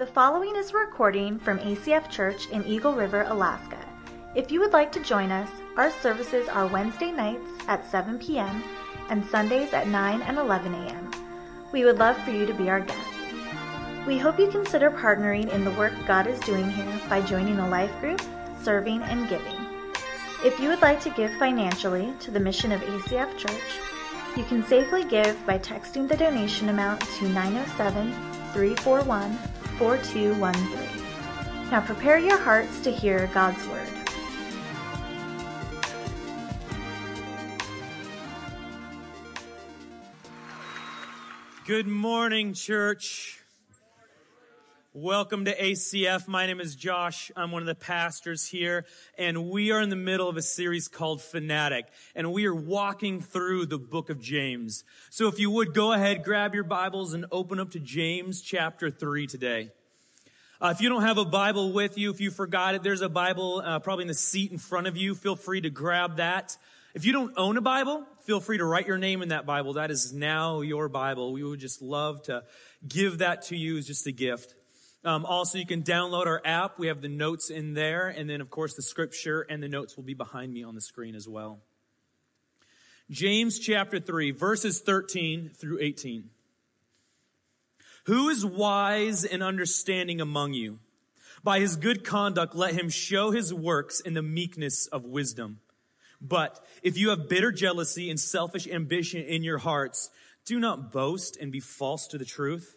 The following is a recording from ACF Church in Eagle River, Alaska. If you would like to join us, our services are Wednesday nights at 7 p.m. and Sundays at 9 and 11 a.m. We would love for you to be our guests. We hope you consider partnering in the work God is doing here by joining a life group, serving, and giving. If you would like to give financially to the mission of ACF Church, you can safely give by texting the donation amount to 907 341 4213. Now prepare your hearts to hear God's Word. Good morning, church. Welcome to ACF. My name is Josh. I'm one of the pastors here, and we are in the middle of a series called Fanatic, and we are walking through the book of James. So if you would go ahead, grab your Bibles and open up to James chapter 3 today. Uh, if you don't have a Bible with you, if you forgot it, there's a Bible uh, probably in the seat in front of you. Feel free to grab that. If you don't own a Bible, feel free to write your name in that Bible. That is now your Bible. We would just love to give that to you as just a gift. Um, also, you can download our app. We have the notes in there. And then, of course, the scripture and the notes will be behind me on the screen as well. James chapter 3, verses 13 through 18. Who is wise and understanding among you? By his good conduct, let him show his works in the meekness of wisdom. But if you have bitter jealousy and selfish ambition in your hearts, do not boast and be false to the truth.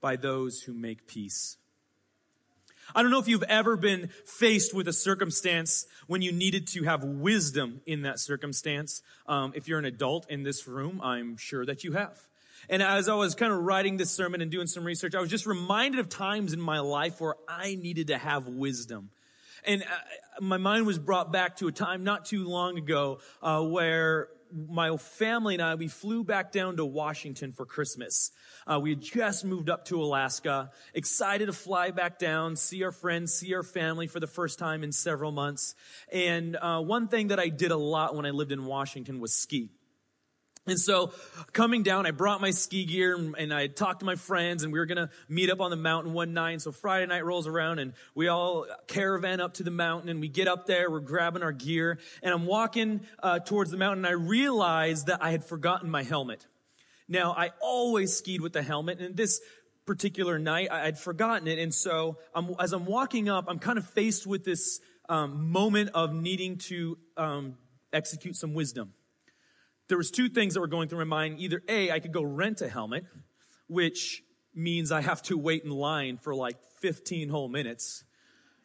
by those who make peace. I don't know if you've ever been faced with a circumstance when you needed to have wisdom in that circumstance. Um, if you're an adult in this room, I'm sure that you have. And as I was kind of writing this sermon and doing some research, I was just reminded of times in my life where I needed to have wisdom. And uh, my mind was brought back to a time not too long ago uh, where my family and I, we flew back down to Washington for Christmas. Uh, we had just moved up to Alaska, excited to fly back down, see our friends, see our family for the first time in several months. And uh, one thing that I did a lot when I lived in Washington was ski. And so coming down, I brought my ski gear and, I talked to my friends and we were going to meet up on the mountain one night. And so Friday night rolls around and we all caravan up to the mountain and we get up there, we're grabbing our gear and I'm walking uh, towards the mountain and I realized that I had forgotten my helmet. Now I always skied with the helmet and this particular night I, would forgotten it. And so I'm, as I'm walking up, I'm kind of faced with this um, moment of needing to um, execute some wisdom there was two things that were going through my mind. Either A, I could go rent a helmet, which means I have to wait in line for like 15 whole minutes.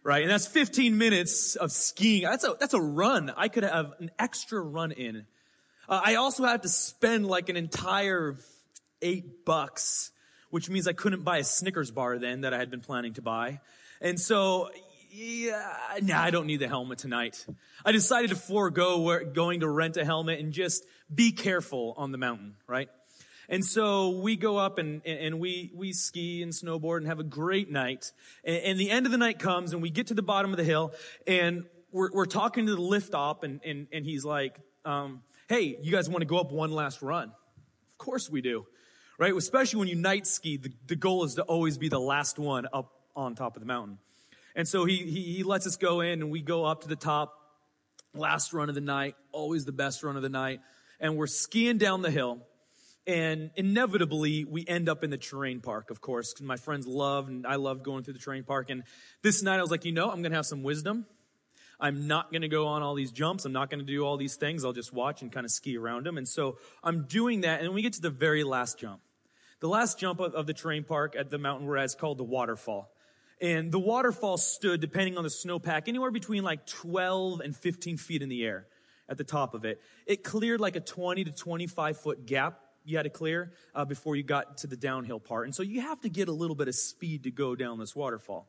Right? And that's 15 minutes of skiing. That's a, that's a run. I could have an extra run in. Uh, I also had to spend like an entire eight bucks, which means I couldn't buy a Snickers bar then that I had been planning to buy. And so, yeah, nah, I don't need the helmet tonight. I decided to forego going to rent a helmet and just be careful on the mountain, right? And so we go up and, and we, we ski and snowboard and have a great night. And, and the end of the night comes and we get to the bottom of the hill and we're, we're talking to the lift op and, and, and he's like, um, Hey, you guys want to go up one last run? Of course we do, right? Especially when you night ski, the, the goal is to always be the last one up on top of the mountain. And so he, he, he lets us go in and we go up to the top, last run of the night, always the best run of the night and we're skiing down the hill. And inevitably, we end up in the terrain park, of course, because my friends love and I love going through the terrain park. And this night I was like, you know, I'm going to have some wisdom. I'm not going to go on all these jumps. I'm not going to do all these things. I'll just watch and kind of ski around them. And so I'm doing that. And we get to the very last jump. The last jump of, the terrain park at the mountain we're at is called the waterfall. And the waterfall stood, depending on the snowpack, anywhere between like 12 and 15 feet in the air at the top of it. It cleared like a 20 to 25 foot gap you had to clear uh, before you got to the downhill part. And so you have to get a little bit of speed to go down this waterfall.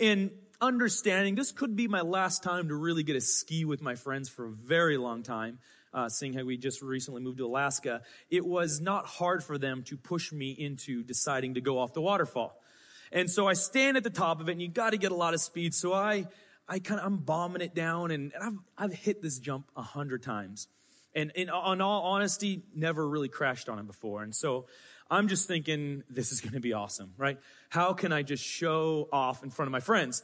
And understanding this could be my last time to really get a ski with my friends for a very long time. Uh, seeing how we just recently moved to Alaska, it was not hard for them to push me into deciding to go off the waterfall. And so I stand at the top of it and you got to get a lot of speed. So I, I kind of, I'm bombing it down and, I've, I've hit this jump a hundred times. And in, all honesty, never really crashed on it before. And so I'm just thinking, this is going to be awesome, right? How can I just show off in front of my friends?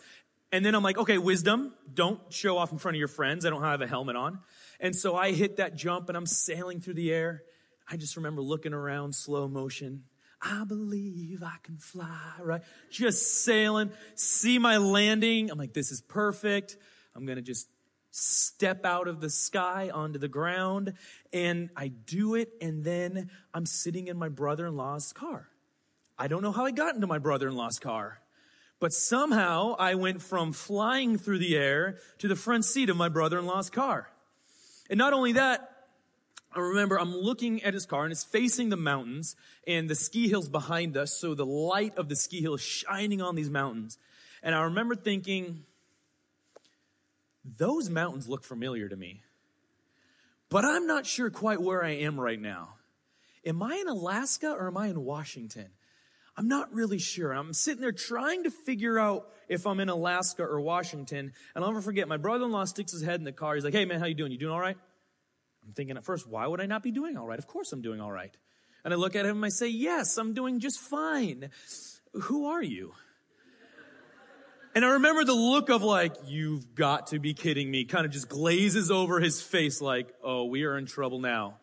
And then I'm like, okay, wisdom, don't show off in front of your friends. I don't have a helmet on. And so I hit that jump and I'm sailing through the air. I just remember looking around slow motion I believe I can fly, right? Just sailing, see my landing. I'm like, this is perfect. I'm going to just step out of the sky onto the ground and I do it. And then I'm sitting in my brother-in-law's car. I don't know how I got into my brother-in-law's car, but somehow I went from flying through the air to the front seat of my brother-in-law's car. And not only that, I remember I'm looking at his car and it's facing the mountains and the ski hills behind us. So the light of the ski hill is shining on these mountains. And I remember thinking, those mountains look familiar to me. But I'm not sure quite where I am right now. Am I in Alaska or am I in Washington? I'm not really sure. I'm sitting there trying to figure out if I'm in Alaska or Washington. And I'll never forget, my brother-in-law sticks his head in the car. He's like, hey man, how you doing? You doing all right? I'm thinking at first, why would I not be doing all right? Of course I'm doing all right. And I look at him and I say, yes, I'm doing just fine. Who are you? And I remember the look of like, you've got to be kidding me, kind of just glazes over his face like, oh, we are in trouble now.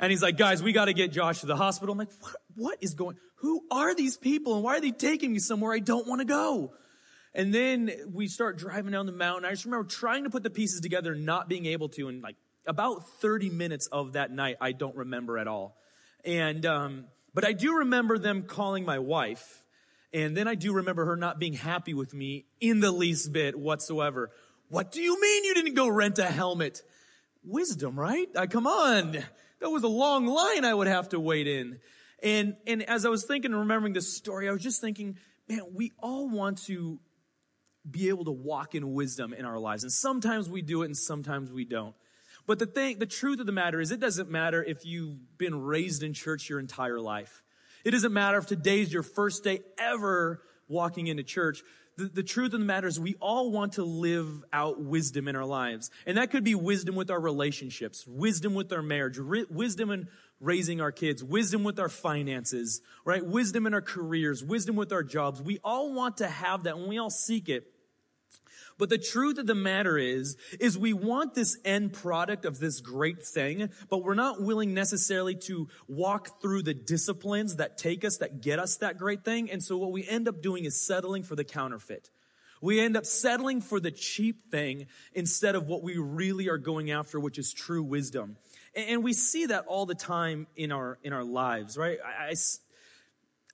And he's like, guys, we got to get Josh to the hospital. I'm like, what, what is going, who are these people and why are they taking me somewhere I don't want to go? And then we start driving down the mountain. I just remember trying to put the pieces together, not being able to, and like about 30 minutes of that night I don't remember at all. And, um, but I do remember them calling my wife. And then I do remember her not being happy with me in the least bit whatsoever. What do you mean you didn't go rent a helmet? Wisdom, right? I, come on. That was a long line I would have to wait in. And, and as I was thinking and remembering this story, I was just thinking, man, we all want to be able to walk in wisdom in our lives. And sometimes we do it and sometimes we don't. But the thing, the truth of the matter is it doesn't matter if you've been raised in church your entire life. It doesn't matter if today's your first day ever walking into church. The, the, truth of the matter is we all want to live out wisdom in our lives. And that could be wisdom with our relationships, wisdom with our marriage, ri- wisdom in raising our kids, wisdom with our finances, right? Wisdom in our careers, wisdom with our jobs. We all want to have that and we all seek it. But the truth of the matter is, is we want this end product of this great thing, but we're not willing necessarily to walk through the disciplines that take us, that get us that great thing. And so what we end up doing is settling for the counterfeit. We end up settling for the cheap thing instead of what we really are going after, which is true wisdom. And we see that all the time in our, in our lives, right? I, I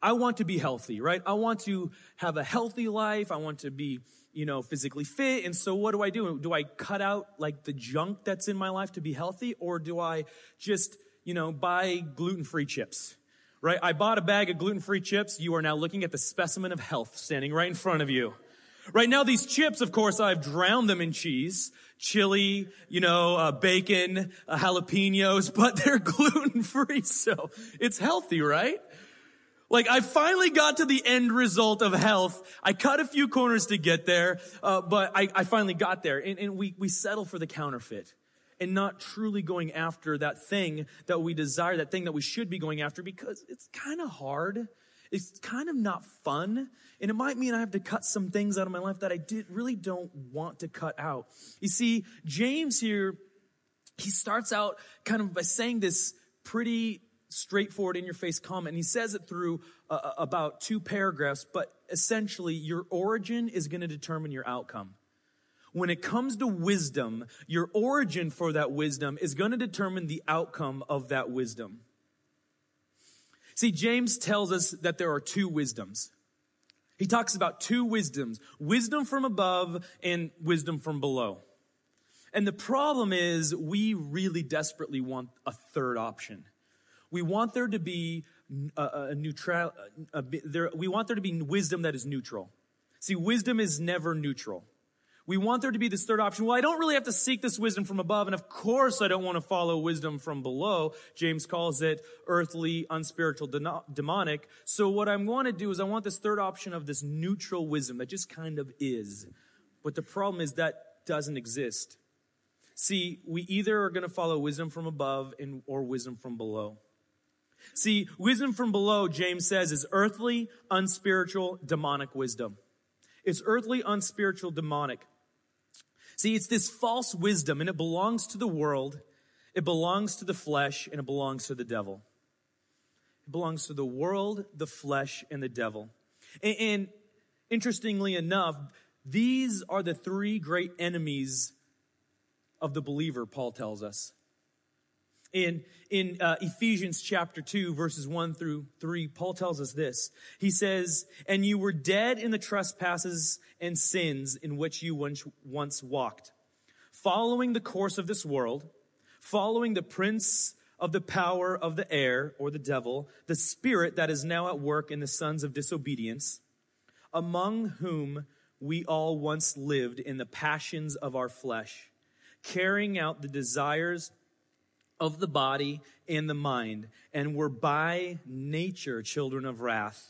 I want to be healthy, right? I want to have a healthy life. I want to be you know, physically fit. And so what do I do? Do I cut out like the junk that's in my life to be healthy? Or do I just, you know, buy gluten-free chips? Right? I bought a bag of gluten-free chips. You are now looking at the specimen of health standing right in front of you. Right now, these chips, of course, I've drowned them in cheese, chili, you know, uh, bacon, uh, jalapenos, but they're gluten free, so it's healthy, right? Like I finally got to the end result of health. I cut a few corners to get there, uh, but I, I, finally got there. And, and we, we settle for the counterfeit and not truly going after that thing that we desire, that thing that we should be going after because it's kind of hard. It's kind of not fun. And it might mean I have to cut some things out of my life that I did really don't want to cut out. You see, James here, he starts out kind of by saying this pretty straightforward in your face comment. And he says it through uh, uh, about two paragraphs, but essentially your origin is going to determine your outcome. When it comes to wisdom, your origin for that wisdom is going to determine the outcome of that wisdom. See, James tells us that there are two wisdoms. He talks about two wisdoms, wisdom from above and wisdom from below. And the problem is we really desperately want a third option. We want there to be uh, uh, a, a neutral, a, uh, a, there, we want there to be wisdom that is neutral. See, wisdom is never neutral. We want there to be this third option. Well, I don't really have to seek this wisdom from above. And of course, I don't want to follow wisdom from below. James calls it earthly, unspiritual, demonic. So what I want to do is I want this third option of this neutral wisdom that just kind of is. But the problem is that doesn't exist. See, we either are going to follow wisdom from above and, or wisdom from below. See, wisdom from below, James says, is earthly, unspiritual, demonic wisdom. It's earthly, unspiritual, demonic. See, it's this false wisdom and it belongs to the world, it belongs to the flesh, and it belongs to the devil. It belongs to the world, the flesh, and the devil. And, and interestingly enough, these are the three great enemies of the believer, Paul tells us. In, in uh, Ephesians chapter 2, verses 1 through 3, Paul tells us this. He says, And you were dead in the trespasses and sins in which you once, once walked, following the course of this world, following the prince of the power of the air, or the devil, the spirit that is now at work in the sons of disobedience, among whom we all once lived in the passions of our flesh, carrying out the desires of the body and the mind, and were by nature children of wrath,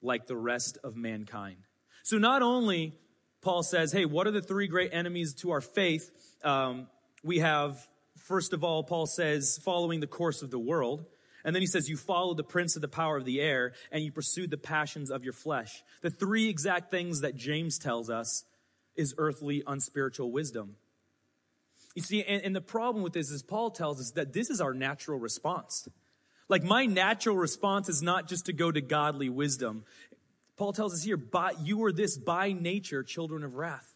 like the rest of mankind. So not only Paul says, hey, what are the three great enemies to our faith? Um, we have, first of all, Paul says, following the course of the world. And then he says, you follow the prince of the power of the air and you pursue the passions of your flesh. The three exact things that James tells us is earthly, unspiritual wisdom. You see, and, and the problem with this is Paul tells us that this is our natural response. Like my natural response is not just to go to godly wisdom. Paul tells us here, by, you are this by nature children of wrath.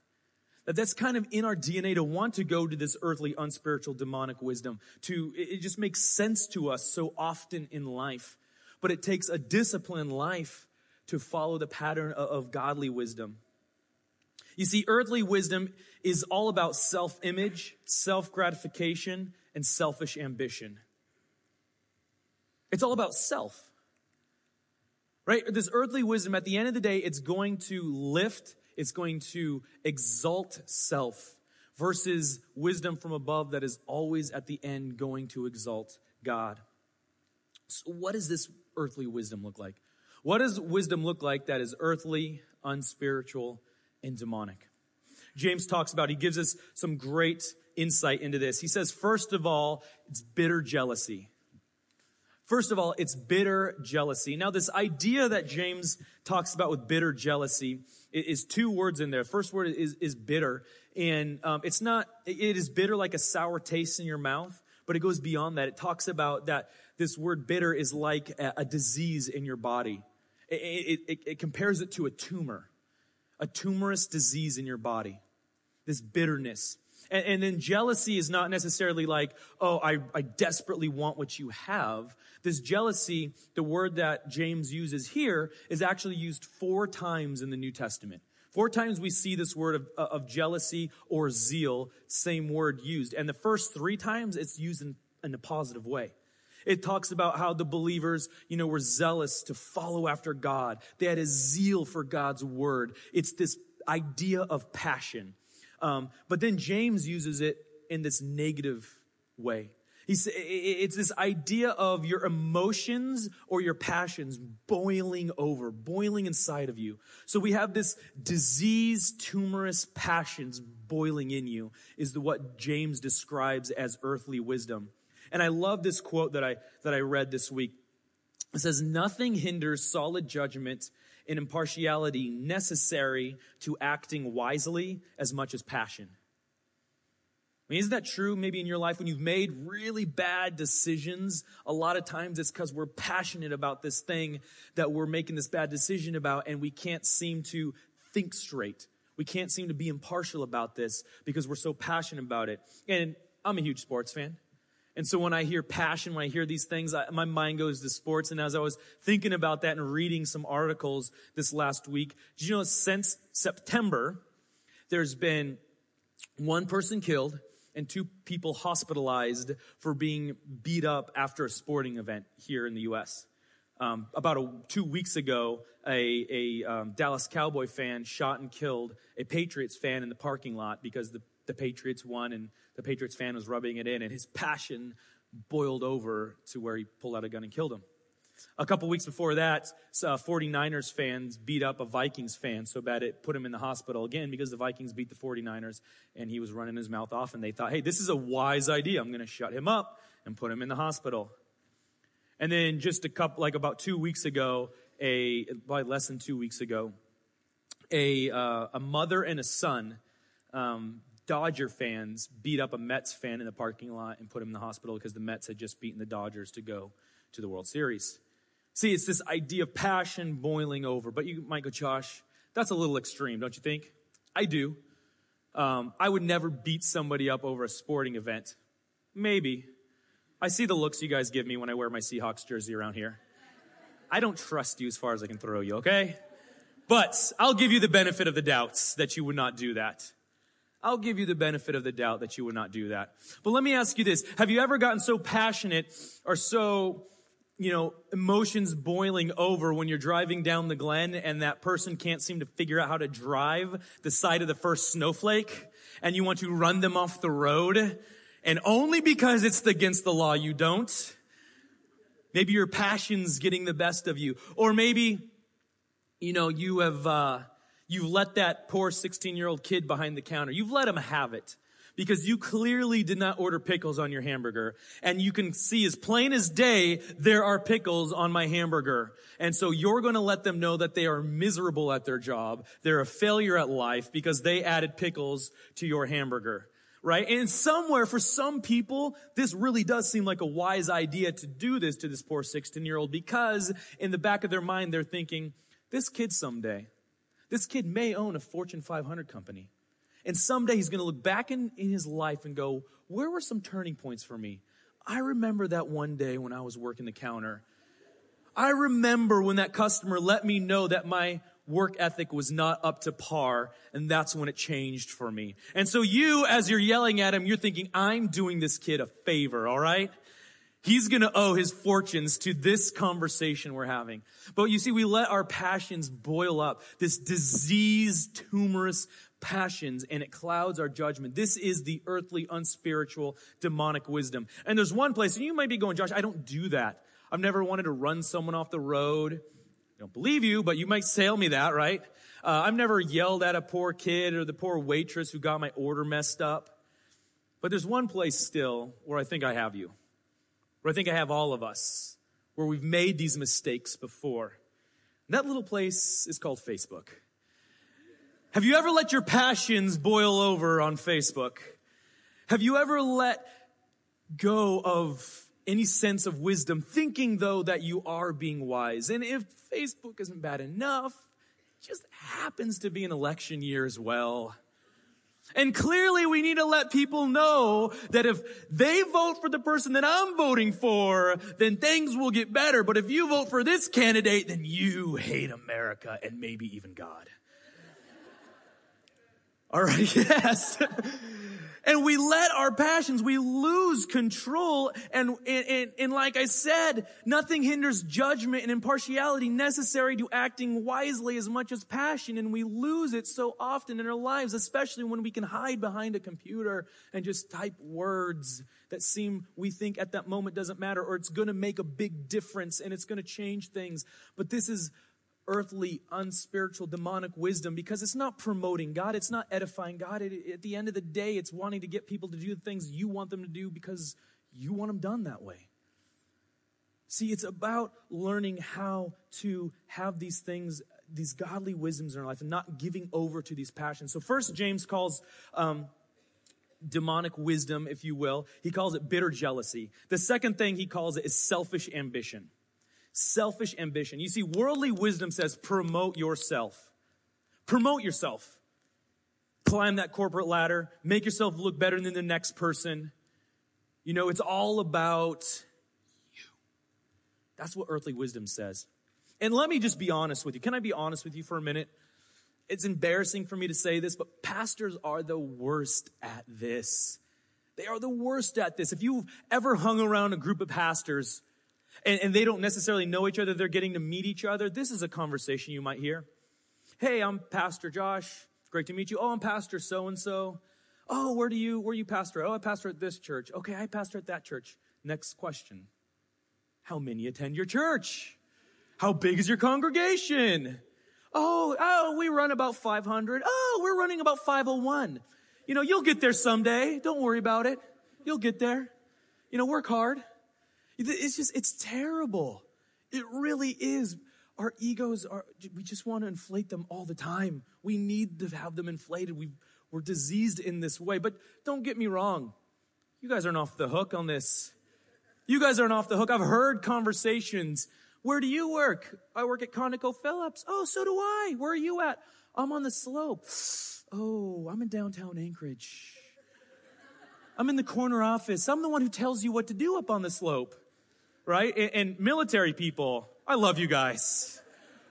That that's kind of in our DNA to want to go to this earthly, unspiritual, demonic wisdom. To, it just makes sense to us so often in life. But it takes a disciplined life to follow the pattern of, of godly wisdom. You see, earthly wisdom is all about self-image, self-gratification, and selfish ambition. It's all about self. Right? This earthly wisdom, at the end of the day, it's going to lift, it's going to exalt self versus wisdom from above that is always at the end going to exalt God. So what does this earthly wisdom look like? What does wisdom look like that is earthly, unspiritual, and demonic. James talks about, he gives us some great insight into this. He says, first of all, it's bitter jealousy. First of all, it's bitter jealousy. Now, this idea that James talks about with bitter jealousy is two words in there. First word is, is bitter. And um, it's not, it is bitter like a sour taste in your mouth, but it goes beyond that. It talks about that this word bitter is like a, a disease in your body. It, it, it, compares it to a tumor a tumorous disease in your body. This bitterness. And, and, then jealousy is not necessarily like, oh, I, I desperately want what you have. This jealousy, the word that James uses here, is actually used four times in the New Testament. Four times we see this word of, uh, of jealousy or zeal, same word used. And the first three times it's used in, in a positive way. It talks about how the believers, you know, were zealous to follow after God. They had a zeal for God's word. It's this idea of passion. Um, but then James uses it in this negative way. It's this idea of your emotions or your passions boiling over, boiling inside of you. So we have this disease, tumorous passions boiling in you is what James describes as earthly wisdom. And I love this quote that I, that I read this week. It says, nothing hinders solid judgment and impartiality necessary to acting wisely as much as passion. I mean, isn't that true maybe in your life when you've made really bad decisions? A lot of times it's because we're passionate about this thing that we're making this bad decision about and we can't seem to think straight. We can't seem to be impartial about this because we're so passionate about it. And I'm a huge sports fan. And so when I hear passion, when I hear these things, I, my mind goes to sports. And as I was thinking about that and reading some articles this last week, did you know since September, there's been one person killed and two people hospitalized for being beat up after a sporting event here in the U.S. Um, about a, two weeks ago, a, a um, Dallas Cowboy fan shot and killed a Patriots fan in the parking lot because the, the Patriots won and the Patriots fan was rubbing it in, and his passion boiled over to where he pulled out a gun and killed him. A couple weeks before that, uh, 49ers fans beat up a Vikings fan so bad it put him in the hospital again because the Vikings beat the 49ers and he was running his mouth off and they thought, hey, this is a wise idea. I'm going to shut him up and put him in the hospital. And then just a couple, like about two weeks ago, a, probably less than two weeks ago, a, uh, a mother and a son, um, Dodger fans beat up a Mets fan in the parking lot and put him in the hospital because the Mets had just beaten the Dodgers to go to the World Series. See, it's this idea of passion boiling over. But you might go, Josh, that's a little extreme, don't you think? I do. Um, I would never beat somebody up over a sporting event. Maybe. I see the looks you guys give me when I wear my Seahawks jersey around here. I don't trust you as far as I can throw you, okay? But I'll give you the benefit of the doubts that you would not do that. I'll give you the benefit of the doubt that you would not do that. But let me ask you this. Have you ever gotten so passionate or so you know, emotions boiling over when you're driving down the Glenn and that person can't seem to figure out how to drive the side of the first snowflake and you want to run them off the road and only because it's against the law you don't. Maybe your passion's getting the best of you. Or maybe, you know, you have, uh, you've let that poor 16 year old kid behind the counter, you've let him have it because you clearly did not order pickles on your hamburger. And you can see as plain as day, there are pickles on my hamburger. And so you're going to let them know that they are miserable at their job. They're a failure at life because they added pickles to your hamburger. Right? And somewhere for some people, this really does seem like a wise idea to do this to this poor 16 year old because in the back of their mind, they're thinking, this kid someday, this kid may own a Fortune 500 company. And someday he's going to look back in, in his life and go, where were some turning points for me? I remember that one day when I was working the counter. I remember when that customer let me know that my work ethic was not up to par, and that's when it changed for me. And so you, as you're yelling at him, you're thinking, I'm doing this kid a favor, all right? He's gonna owe his fortunes to this conversation we're having. But you see, we let our passions boil up, this diseased, tumorous passions and it clouds our judgment. This is the earthly, unspiritual, demonic wisdom. And there's one place, and you might be going, Josh, I don't do that. I've never wanted to run someone off the road. I don't believe you, but you might sail me that, right? Uh, I've never yelled at a poor kid or the poor waitress who got my order messed up. But there's one place still where I think I have you, where I think I have all of us, where we've made these mistakes before. And that little place is called Facebook. Have you ever let your passions boil over on Facebook? Have you ever let go of any sense of wisdom, thinking though that you are being wise? And if Facebook isn't bad enough, it just happens to be an election year as well. And clearly we need to let people know that if they vote for the person that I'm voting for, then things will get better. But if you vote for this candidate, then you hate America and maybe even God. All right, yes. And we let our passions, we lose control. And, and, and like I said, nothing hinders judgment and impartiality necessary to acting wisely as much as passion. And we lose it so often in our lives, especially when we can hide behind a computer and just type words that seem we think at that moment doesn't matter or it's going to make a big difference and it's going to change things. But this is earthly, unspiritual, demonic wisdom because it's not promoting God. It's not edifying God. It, at the end of the day, it's wanting to get people to do the things you want them to do because you want them done that way. See, it's about learning how to have these things, these godly wisdoms in our life and not giving over to these passions. So first, James calls, um, demonic wisdom, if you will. He calls it bitter jealousy. The second thing he calls it is selfish ambition selfish ambition. You see, worldly wisdom says promote yourself. Promote yourself. Climb that corporate ladder. Make yourself look better than the next person. You know, it's all about you. That's what earthly wisdom says. And let me just be honest with you. Can I be honest with you for a minute? It's embarrassing for me to say this, but pastors are the worst at this. They are the worst at this. If you've ever hung around a group of pastors and, and they don't necessarily know each other, they're getting to meet each other, this is a conversation you might hear. Hey, I'm Pastor Josh. Great to meet you. Oh, I'm Pastor so and so. Oh, where do you, where you pastor? Oh, I pastor at this church. Okay, I pastor at that church. Next question. How many attend your church? How big is your congregation? Oh, oh, we run about 500. Oh, we're running about 501. You know, you'll get there someday. Don't worry about it. You'll get there. You know, work hard. It's just, it's terrible. It really is. Our egos are, we just want to inflate them all the time. We need to have them inflated. we we're diseased in this way. But don't get me wrong. You guys aren't off the hook on this. You guys aren't off the hook. I've heard conversations. Where do you work? I work at ConocoPhillips. Oh, so do I. Where are you at? I'm on the slope. Oh, I'm in downtown Anchorage. I'm in the corner office. I'm the one who tells you what to do up on the slope. Right? And, and military people, I love you guys.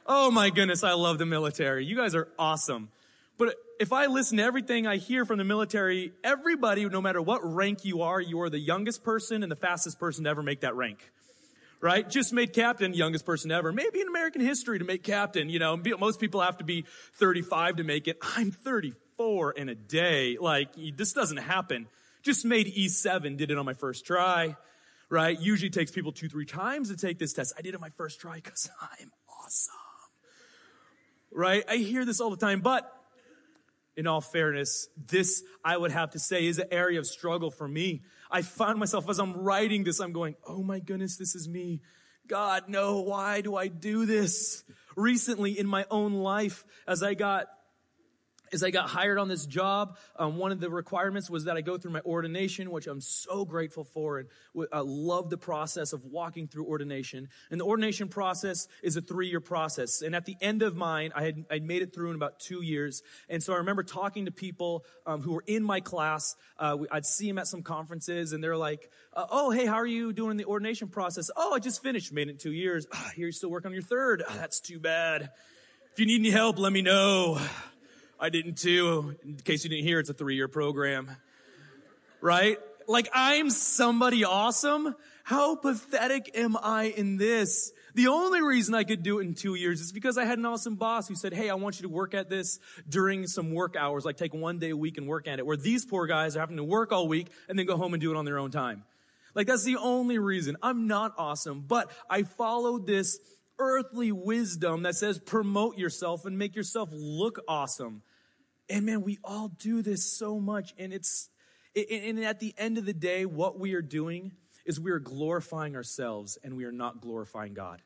Oh my goodness, I love the military. You guys are awesome. But if I listen to everything I hear from the military, everybody, no matter what rank you are, you are the youngest person and the fastest person to ever make that rank. Right? Just made captain, youngest person ever. Maybe in American history to make captain, you know, most people have to be 35 to make it. I'm 34 in a day. Like, this doesn't happen. Just made E7, did it on my first try. Right? Usually takes people two, three times to take this test. I did it my first try because I'm awesome. Right? I hear this all the time, but in all fairness, this I would have to say is an area of struggle for me. I find myself as I'm writing this, I'm going, oh my goodness, this is me. God, no, why do I do this? Recently in my own life, as I got as I got hired on this job, um, one of the requirements was that I go through my ordination, which I'm so grateful for, and I love the process of walking through ordination. And the ordination process is a three-year process. And at the end of mine, I had I made it through in about two years. And so I remember talking to people um, who were in my class. Uh, I'd see them at some conferences, and they're like, uh, "Oh, hey, how are you doing in the ordination process? Oh, I just finished, made it in two years. Oh, here, you're still working on your third. Oh, that's too bad. If you need any help, let me know." I didn't too. In case you didn't hear, it's a three year program. Right? Like I'm somebody awesome. How pathetic am I in this? The only reason I could do it in two years is because I had an awesome boss who said, Hey, I want you to work at this during some work hours, like take one day a week and work at it, where these poor guys are having to work all week and then go home and do it on their own time. Like that's the only reason. I'm not awesome, but I followed this earthly wisdom that says promote yourself and make yourself look awesome. And man, we all do this so much. And it's, and at the end of the day, what we are doing is we are glorifying ourselves and we are not glorifying God.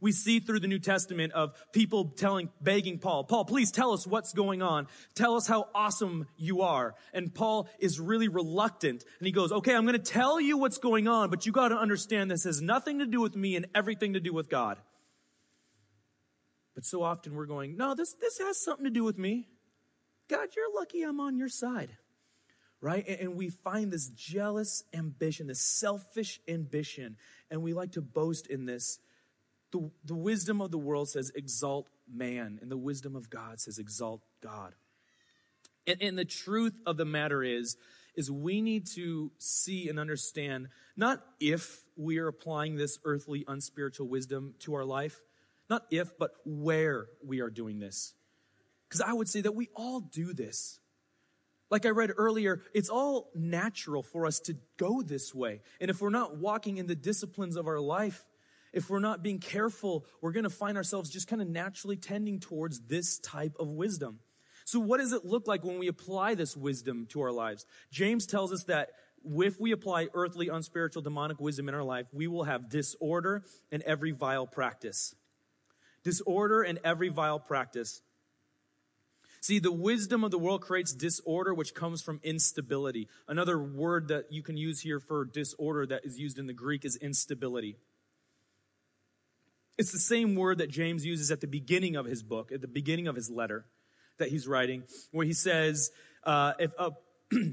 We see through the New Testament of people telling, begging Paul, Paul, please tell us what's going on. Tell us how awesome you are. And Paul is really reluctant and he goes, okay, I'm going to tell you what's going on, but you got to understand this has nothing to do with me and everything to do with God. But so often we're going, no, this, this has something to do with me. God, you're lucky I'm on your side. Right? And we find this jealous ambition, this selfish ambition, and we like to boast in this. The, the wisdom of the world says exalt man, and the wisdom of God says exalt God. And, and the truth of the matter is, is we need to see and understand not if we are applying this earthly, unspiritual wisdom to our life, not if, but where we are doing this. Because I would say that we all do this. Like I read earlier, it's all natural for us to go this way. And if we're not walking in the disciplines of our life, if we're not being careful, we're going to find ourselves just kind of naturally tending towards this type of wisdom. So what does it look like when we apply this wisdom to our lives? James tells us that if we apply earthly, unspiritual, demonic wisdom in our life, we will have disorder and every vile practice. Disorder and every vile practice. See, the wisdom of the world creates disorder, which comes from instability. Another word that you can use here for disorder that is used in the Greek is instability. It's the same word that James uses at the beginning of his book, at the beginning of his letter that he's writing, where he says, uh, if a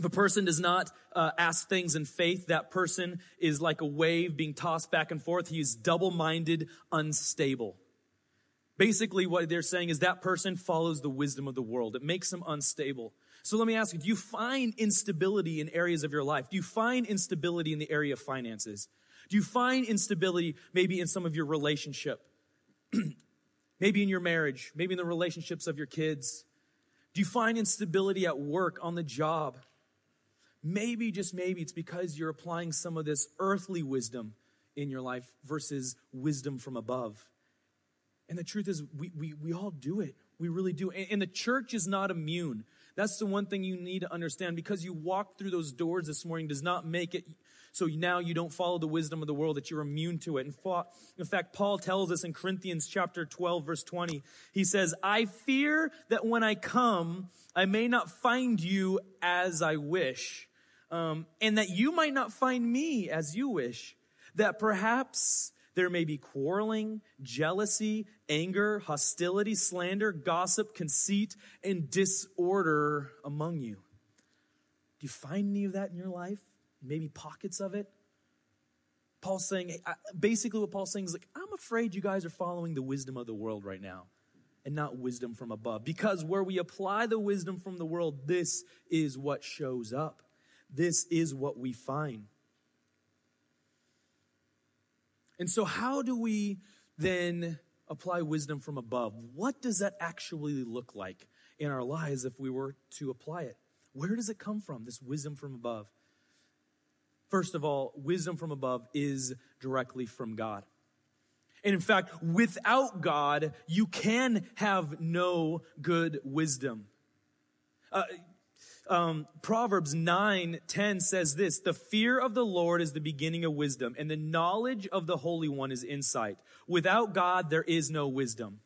If a person does not uh, ask things in faith, that person is like a wave being tossed back and forth. He is double minded, unstable. Basically, what they're saying is that person follows the wisdom of the world. It makes them unstable. So let me ask you, do you find instability in areas of your life? Do you find instability in the area of finances? Do you find instability maybe in some of your relationship? maybe in your marriage, maybe in the relationships of your kids? Do you find instability at work, on the job? Maybe, just maybe, it's because you're applying some of this earthly wisdom in your life versus wisdom from above. And the truth is, we, we, we all do it. We really do. And, and the church is not immune. That's the one thing you need to understand because you walked through those doors this morning does not make it so now you don't follow the wisdom of the world that you're immune to it. In fact, Paul tells us in Corinthians chapter 12 verse 20, he says, I fear that when I come, I may not find you as I wish, um, and that you might not find me as you wish, that perhaps there may be quarreling, jealousy, anger, hostility, slander, gossip, conceit, and disorder among you. Do you find any of that in your life? Maybe pockets of it? Paul's saying, basically what Paul's saying is like, I'm afraid you guys are following the wisdom of the world right now and not wisdom from above. Because where we apply the wisdom from the world, this is what shows up. This is what we find. And so, how do we then apply wisdom from above? What does that actually look like in our lives if we were to apply it? Where does it come from, this wisdom from above? First of all, wisdom from above is directly from God. And in fact, without God, you can have no good wisdom. Uh, um, Proverbs 9 10 says this The fear of the Lord is the beginning of wisdom, and the knowledge of the Holy One is insight. Without God, there is no wisdom.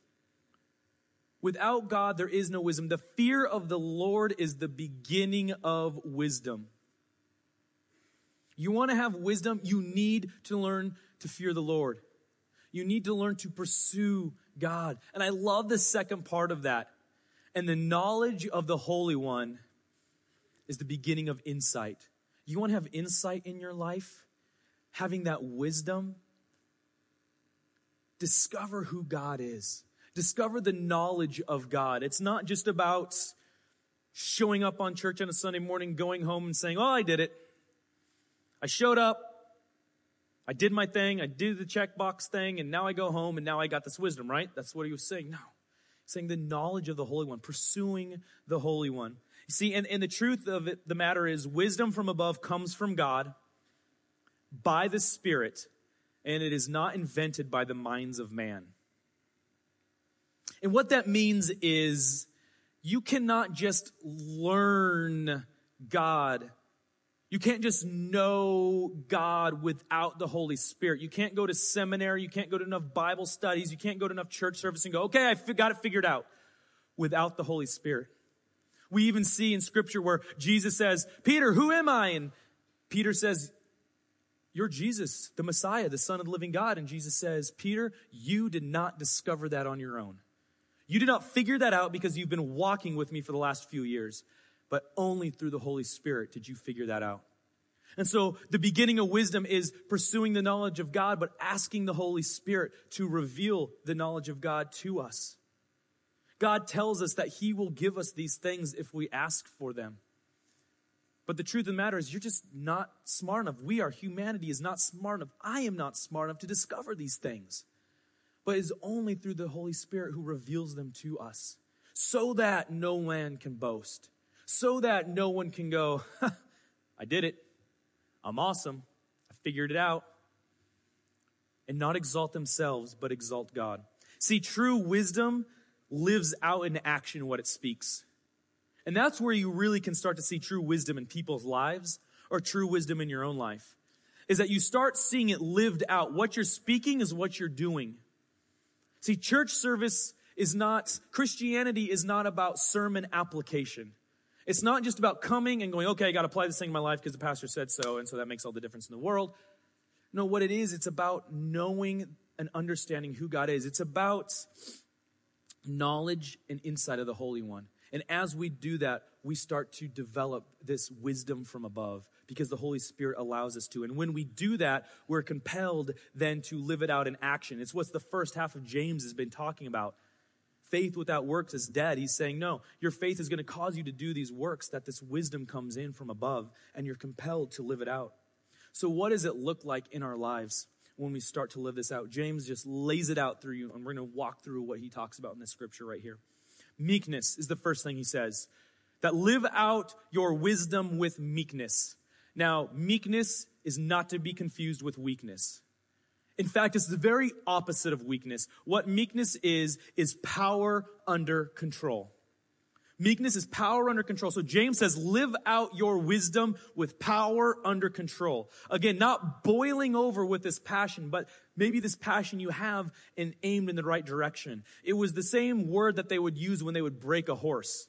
Without God, there is no wisdom. The fear of the Lord is the beginning of wisdom. You want to have wisdom, you need to learn to fear the Lord. You need to learn to pursue God. And I love the second part of that. And the knowledge of the Holy One is the beginning of insight. You want to have insight in your life? Having that wisdom? Discover who God is. Discover the knowledge of God. It's not just about showing up on church on a Sunday morning, going home and saying, Oh, I did it. I showed up. I did my thing. I did the checkbox thing. And now I go home and now I got this wisdom, right? That's what he was saying. No. saying the knowledge of the Holy One, pursuing the Holy One. You see, and, and the truth of it, the matter is wisdom from above comes from God by the Spirit, and it is not invented by the minds of man. And what that means is you cannot just learn God. You can't just know God without the Holy Spirit. You can't go to seminary. You can't go to enough Bible studies. You can't go to enough church service and go, okay, I got it figured out without the Holy Spirit. We even see in scripture where Jesus says, Peter, who am I? And Peter says, you're Jesus, the Messiah, the Son of the living God. And Jesus says, Peter, you did not discover that on your own. You did not figure that out because you've been walking with me for the last few years, but only through the Holy Spirit did you figure that out. And so the beginning of wisdom is pursuing the knowledge of God, but asking the Holy Spirit to reveal the knowledge of God to us. God tells us that He will give us these things if we ask for them. But the truth of the matter is, you're just not smart enough. We are, humanity is not smart enough. I am not smart enough to discover these things. But it's only through the Holy Spirit who reveals them to us so that no man can boast, so that no one can go, I did it. I'm awesome. I figured it out. And not exalt themselves, but exalt God. See, true wisdom lives out in action what it speaks. And that's where you really can start to see true wisdom in people's lives or true wisdom in your own life. Is that you start seeing it lived out. What you're speaking is what you're doing. See, church service is not, Christianity is not about sermon application. It's not just about coming and going, okay, I got to apply this thing in my life because the pastor said so, and so that makes all the difference in the world. No, what it is, it's about knowing and understanding who God is. It's about knowledge and insight of the Holy One. And as we do that, we start to develop this wisdom from above because the Holy Spirit allows us to. And when we do that, we're compelled then to live it out in action. It's what the first half of James has been talking about. Faith without works is dead. He's saying, no, your faith is going to cause you to do these works, that this wisdom comes in from above, and you're compelled to live it out. So, what does it look like in our lives when we start to live this out? James just lays it out through you, and we're going to walk through what he talks about in this scripture right here. Meekness is the first thing he says. That live out your wisdom with meekness. Now, meekness is not to be confused with weakness. In fact, it's the very opposite of weakness. What meekness is, is power under control. Meekness is power under control. So James says, live out your wisdom with power under control. Again, not boiling over with this passion, but maybe this passion you have and aimed in the right direction. It was the same word that they would use when they would break a horse.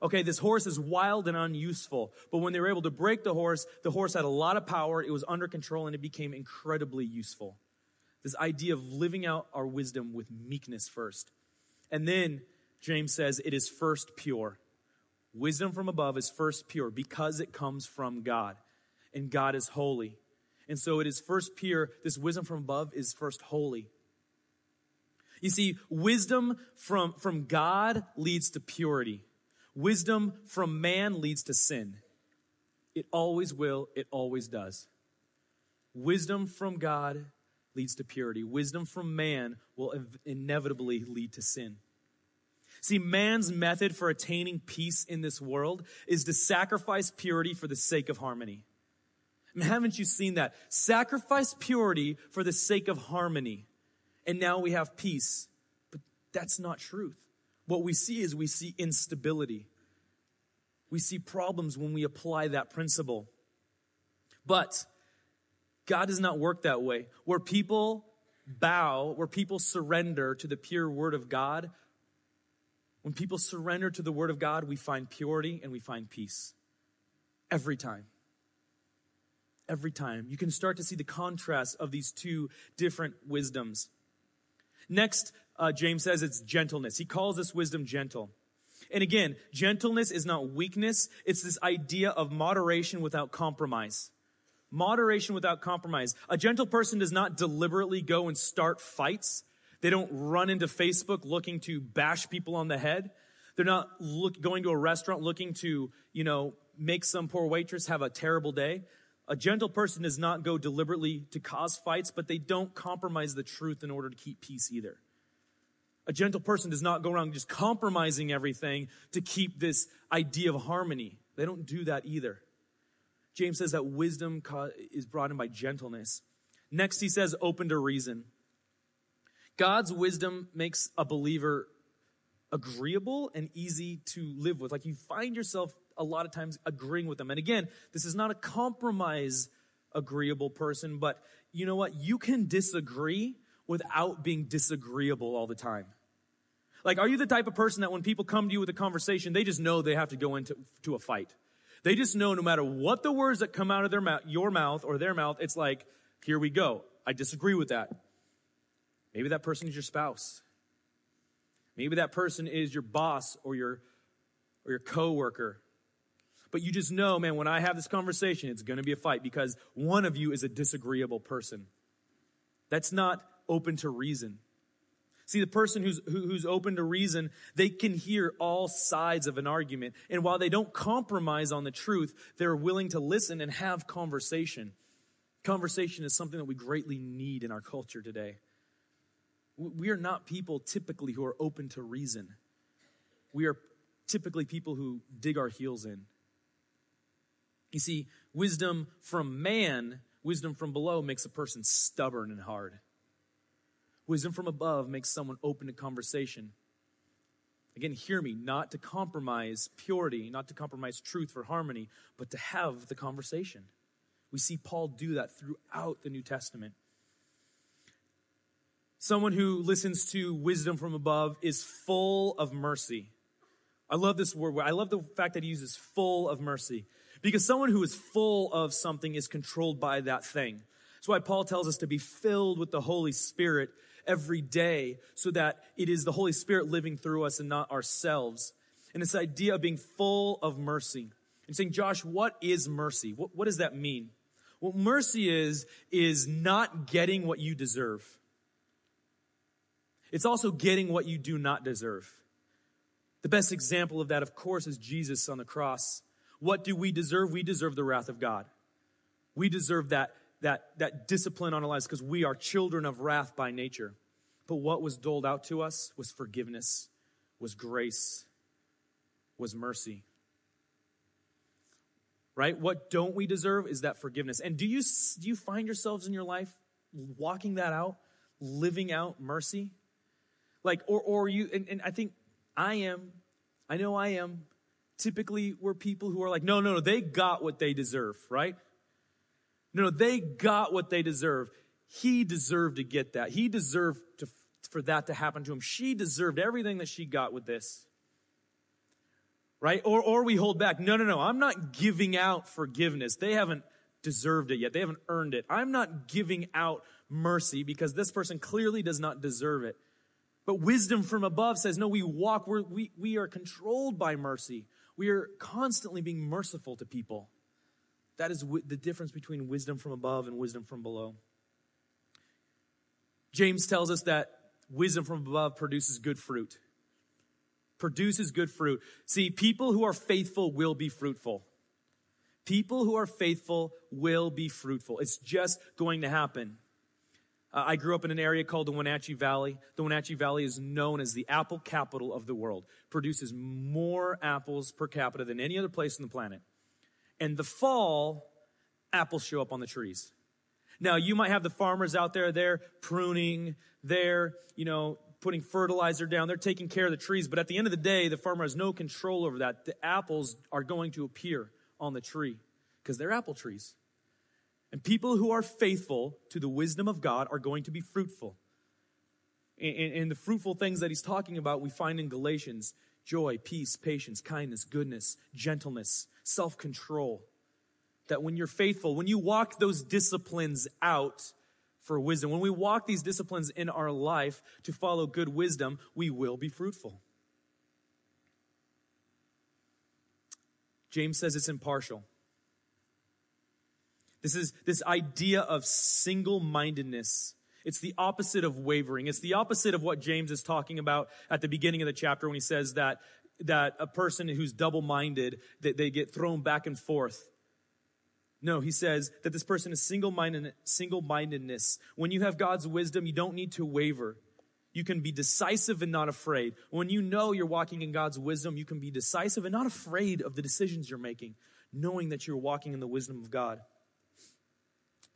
Okay, this horse is wild and unuseful, but when they were able to break the horse, the horse had a lot of power, it was under control, and it became incredibly useful. This idea of living out our wisdom with meekness first. And then James says it is first pure. Wisdom from above is first pure because it comes from God, and God is holy. And so it is first pure. This wisdom from above is first holy. You see, wisdom from, from God leads to purity. Wisdom from man leads to sin. It always will, it always does. Wisdom from God leads to purity. Wisdom from man will inevitably lead to sin. See, man's method for attaining peace in this world is to sacrifice purity for the sake of harmony. Mean, haven't you seen that? Sacrifice purity for the sake of harmony. And now we have peace. But that's not truth. What we see is we see instability. We see problems when we apply that principle. But God does not work that way. Where people bow, where people surrender to the pure word of God, when people surrender to the Word of God, we find purity and we find peace. Every time. Every time. You can start to see the contrast of these two different wisdoms. Next, uh, James says it's gentleness. He calls this wisdom gentle. And again, gentleness is not weakness. It's this idea of moderation without compromise. Moderation without compromise. A gentle person does not deliberately go and start fights. They don't run into Facebook looking to bash people on the head. They're not look, going to a restaurant looking to, you know, make some poor waitress have a terrible day. A gentle person does not go deliberately to cause fights, but they don't compromise the truth in order to keep peace either. A gentle person does not go around just compromising everything to keep this idea of harmony. They don't do that either. James says that wisdom is brought in by gentleness. Next, he says open to reason. God's wisdom makes a believer agreeable and easy to live with. Like you find yourself a lot of times agreeing with them. And again, this is not a compromise agreeable person, but you know what? You can disagree without being disagreeable all the time. Like, are you the type of person that when people come to you with a conversation, they just know they have to go into to a fight? They just know no matter what the words that come out of their mouth, your mouth or their mouth, it's like, here we go. I disagree with that. Maybe that person is your spouse. Maybe that person is your boss or your, or your coworker. But you just know, man, when I have this conversation, it's going to be a fight because one of you is a disagreeable person. That's not open to reason. See, the person who's, who's open to reason, they can hear all sides of an argument. And while they don't compromise on the truth, they're willing to listen and have conversation. Conversation is something that we greatly need in our culture today. We are not people typically who are open to reason. We are typically people who dig our heels in. You see, wisdom from man, wisdom from below makes a person stubborn and hard. Wisdom from above makes someone open to conversation. Again, hear me, not to compromise purity, not to compromise truth for harmony, but to have the conversation. We see Paul do that throughout the New Testament. Someone who listens to wisdom from above is full of mercy. I love this word. I love the fact that he uses full of mercy. Because someone who is full of something is controlled by that thing. That's why Paul tells us to be filled with the Holy Spirit every day so that it is the Holy Spirit living through us and not ourselves. and this idea of being full of mercy. And saying, Josh, what is mercy? What, what does that mean? What mercy is, is not getting what you deserve. It's also getting what you do not deserve. The best example of that, of course, is Jesus on the cross. What do we deserve? We deserve the wrath of God. We deserve that, that, that discipline on our lives because we are children of wrath by nature. But what was doled out to us was forgiveness, was grace, was mercy. Right? What don't we deserve is that forgiveness. And do you, do you find yourselves in your life walking that out, living out mercy? Like, or, or you, and, and I think I am, I know I am. Typically, we're people who are like, no, no, no, they got what they deserve, right? No, no, they got what they deserve. He deserved to get that. He deserved to, for that to happen to him. She deserved everything that she got with this. Right? Or, or we hold back. No, no, no. I'm not giving out forgiveness. They haven't deserved it yet. They haven't earned it. I'm not giving out mercy because this person clearly does not deserve it. But wisdom from above says, no, we walk, we're, we, we are controlled by mercy. We are constantly being merciful to people. That is w- the difference between wisdom from above and wisdom from below. James tells us that wisdom from above produces good fruit. Produces good fruit. See, people who are faithful will be fruitful. People who are faithful will be fruitful. It's just going to happen. Uh, I grew up in an area called the Wenatchee Valley. The Wenatchee Valley is known as the apple capital of the world. Produces more apples per capita than any other place on the planet. And the fall, apples show up on the trees. Now, you might have the farmers out there, they're pruning, they're, you know, putting fertilizer down, they're taking care of the trees, but at the end of the day, the farmer has no control over that. The apples are going to appear on the tree because they're apple trees. And people who are faithful to the wisdom of God are going to be fruitful. And, the fruitful things that he's talking about, we find in Galatians joy, peace, patience, kindness, goodness, gentleness, self control. That when you're faithful, when you walk those disciplines out for wisdom, when we walk these disciplines in our life to follow good wisdom, we will be fruitful. James says it's impartial. This is this idea of single mindedness. It's the opposite of wavering. It's the opposite of what James is talking about at the beginning of the chapter when he says that, that a person who's double minded, that they get thrown back and forth. No, he says that this person is single minded, single mindedness. When you have God's wisdom, you don't need to waver. You can be decisive and not afraid. When you know you're walking in God's wisdom, you can be decisive and not afraid of the decisions you're making, knowing that you're walking in the wisdom of God.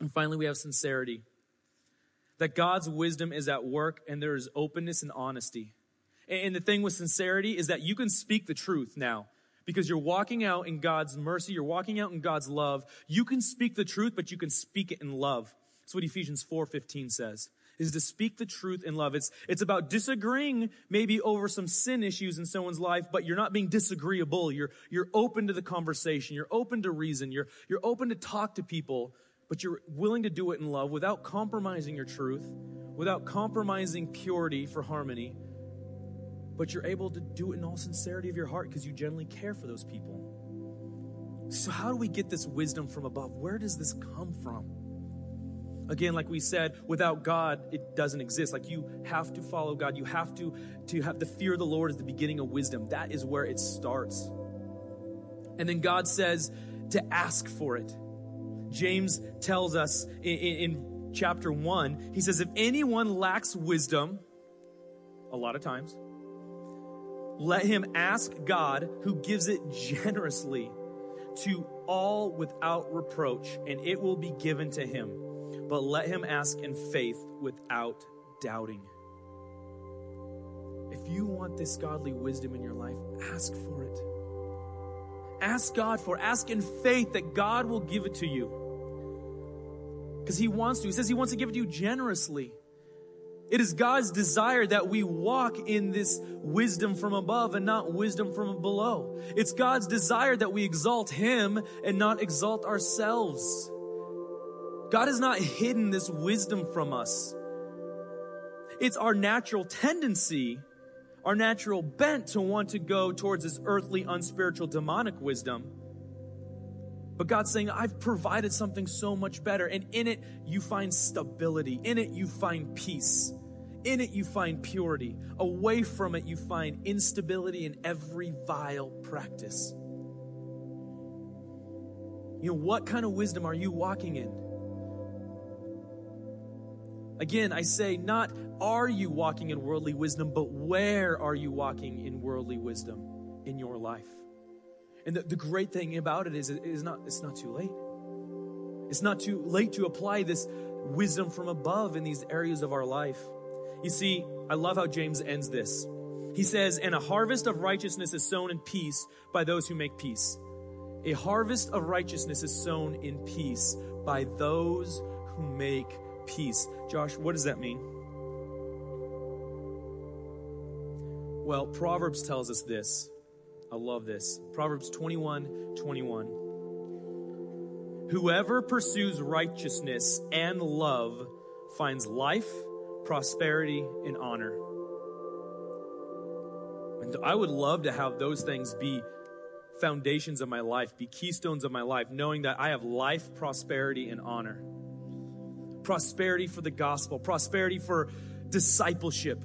And finally, we have sincerity. That God's wisdom is at work and there is openness and honesty. And the thing with sincerity is that you can speak the truth now because you're walking out in God's mercy, you're walking out in God's love. You can speak the truth, but you can speak it in love. That's what Ephesians 4:15 says. Is to speak the truth in love. It's, it's about disagreeing maybe over some sin issues in someone's life, but you're not being disagreeable. You're, you're open to the conversation. You're open to reason. You're, you're open to talk to people but you're willing to do it in love without compromising your truth, without compromising purity for harmony, but you're able to do it in all sincerity of your heart because you genuinely care for those people. So, how do we get this wisdom from above? Where does this come from? Again, like we said, without God, it doesn't exist. Like you have to follow God. You have to, to have the fear of the Lord is the beginning of wisdom. That is where it starts. And then God says to ask for it. James tells us in, in, chapter 1, he says, If anyone lacks wisdom, a lot of times, let him ask God, who gives it generously to all without reproach, and it will be given to him. But let him ask in faith without doubting. If you want this godly wisdom in your life, ask for it. Ask God for, ask in faith that God will give it to you. Because He wants to. He says He wants to give it to you generously. It is God's desire that we walk in this wisdom from above and not wisdom from below. It's God's desire that we exalt Him and not exalt ourselves. God has not hidden this wisdom from us. It's our natural tendency our natural bent to want to go towards this earthly, unspiritual, demonic wisdom. But God's saying, I've provided something so much better. And in it, you find stability. In it, you find peace. In it, you find purity. Away from it, you find instability in every vile practice. You know, what kind of wisdom are you walking in? Again, I say, not are you walking in worldly wisdom, but where are you walking in worldly wisdom in your life? And the, the great thing about it is, it is not, it's not too late. It's not too late to apply this wisdom from above in these areas of our life. You see, I love how James ends this. He says, And a harvest of righteousness is sown in peace by those who make peace. A harvest of righteousness is sown in peace by those who make peace. Josh, what does that mean? Well, Proverbs tells us this. I love this. Proverbs 21 21. Whoever pursues righteousness and love finds life, prosperity, and honor. And I would love to have those things be foundations of my life, be keystones of my life, knowing that I have life, prosperity, and honor. Prosperity for the gospel, prosperity for discipleship,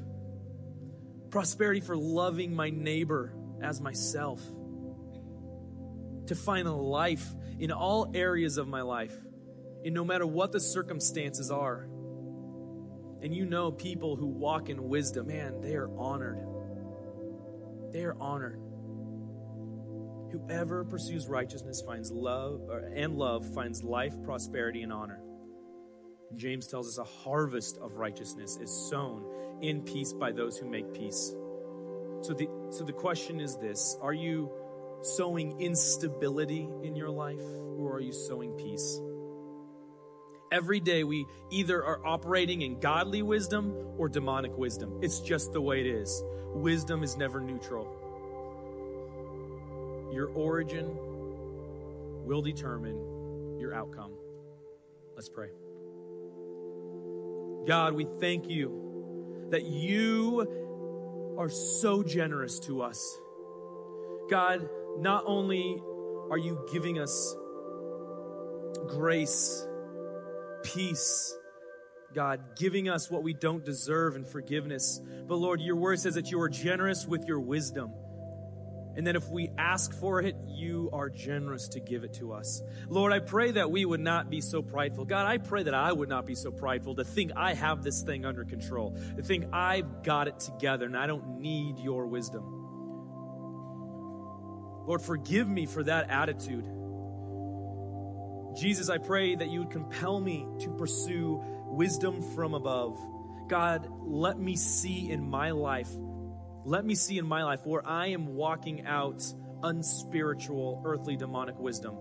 prosperity for loving my neighbor as myself. To find a life in all areas of my life, and no matter what the circumstances are. And you know, people who walk in wisdom, man, they are honored. They are honored. Whoever pursues righteousness finds love, and love finds life, prosperity, and honor. James tells us a harvest of righteousness is sown in peace by those who make peace. So the, so the question is this Are you sowing instability in your life or are you sowing peace? Every day we either are operating in godly wisdom or demonic wisdom. It's just the way it is. Wisdom is never neutral. Your origin will determine your outcome. Let's pray. God, we thank you that you are so generous to us. God, not only are you giving us grace, peace, God, giving us what we don't deserve and forgiveness, but Lord, your word says that you are generous with your wisdom. And that if we ask for it, you are generous to give it to us. Lord, I pray that we would not be so prideful. God, I pray that I would not be so prideful to think I have this thing under control, to think I've got it together and I don't need your wisdom. Lord, forgive me for that attitude. Jesus, I pray that you would compel me to pursue wisdom from above. God, let me see in my life let me see in my life where I am walking out unspiritual, earthly, demonic wisdom.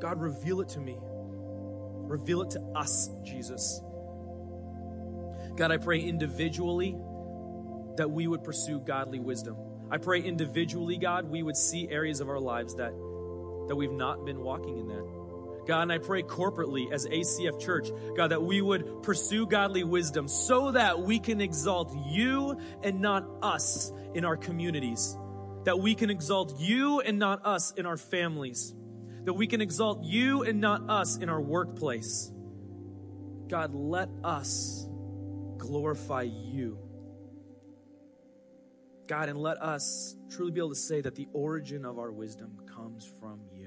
God, reveal it to me. Reveal it to us, Jesus. God, I pray individually that we would pursue godly wisdom. I pray individually, God, we would see areas of our lives that, that we've not been walking in that. God, and I pray corporately as ACF Church, God, that we would pursue godly wisdom so that we can exalt you and not us in our communities. That we can exalt you and not us in our families. That we can exalt you and not us in our workplace. God, let us glorify you. God, and let us truly be able to say that the origin of our wisdom comes from you.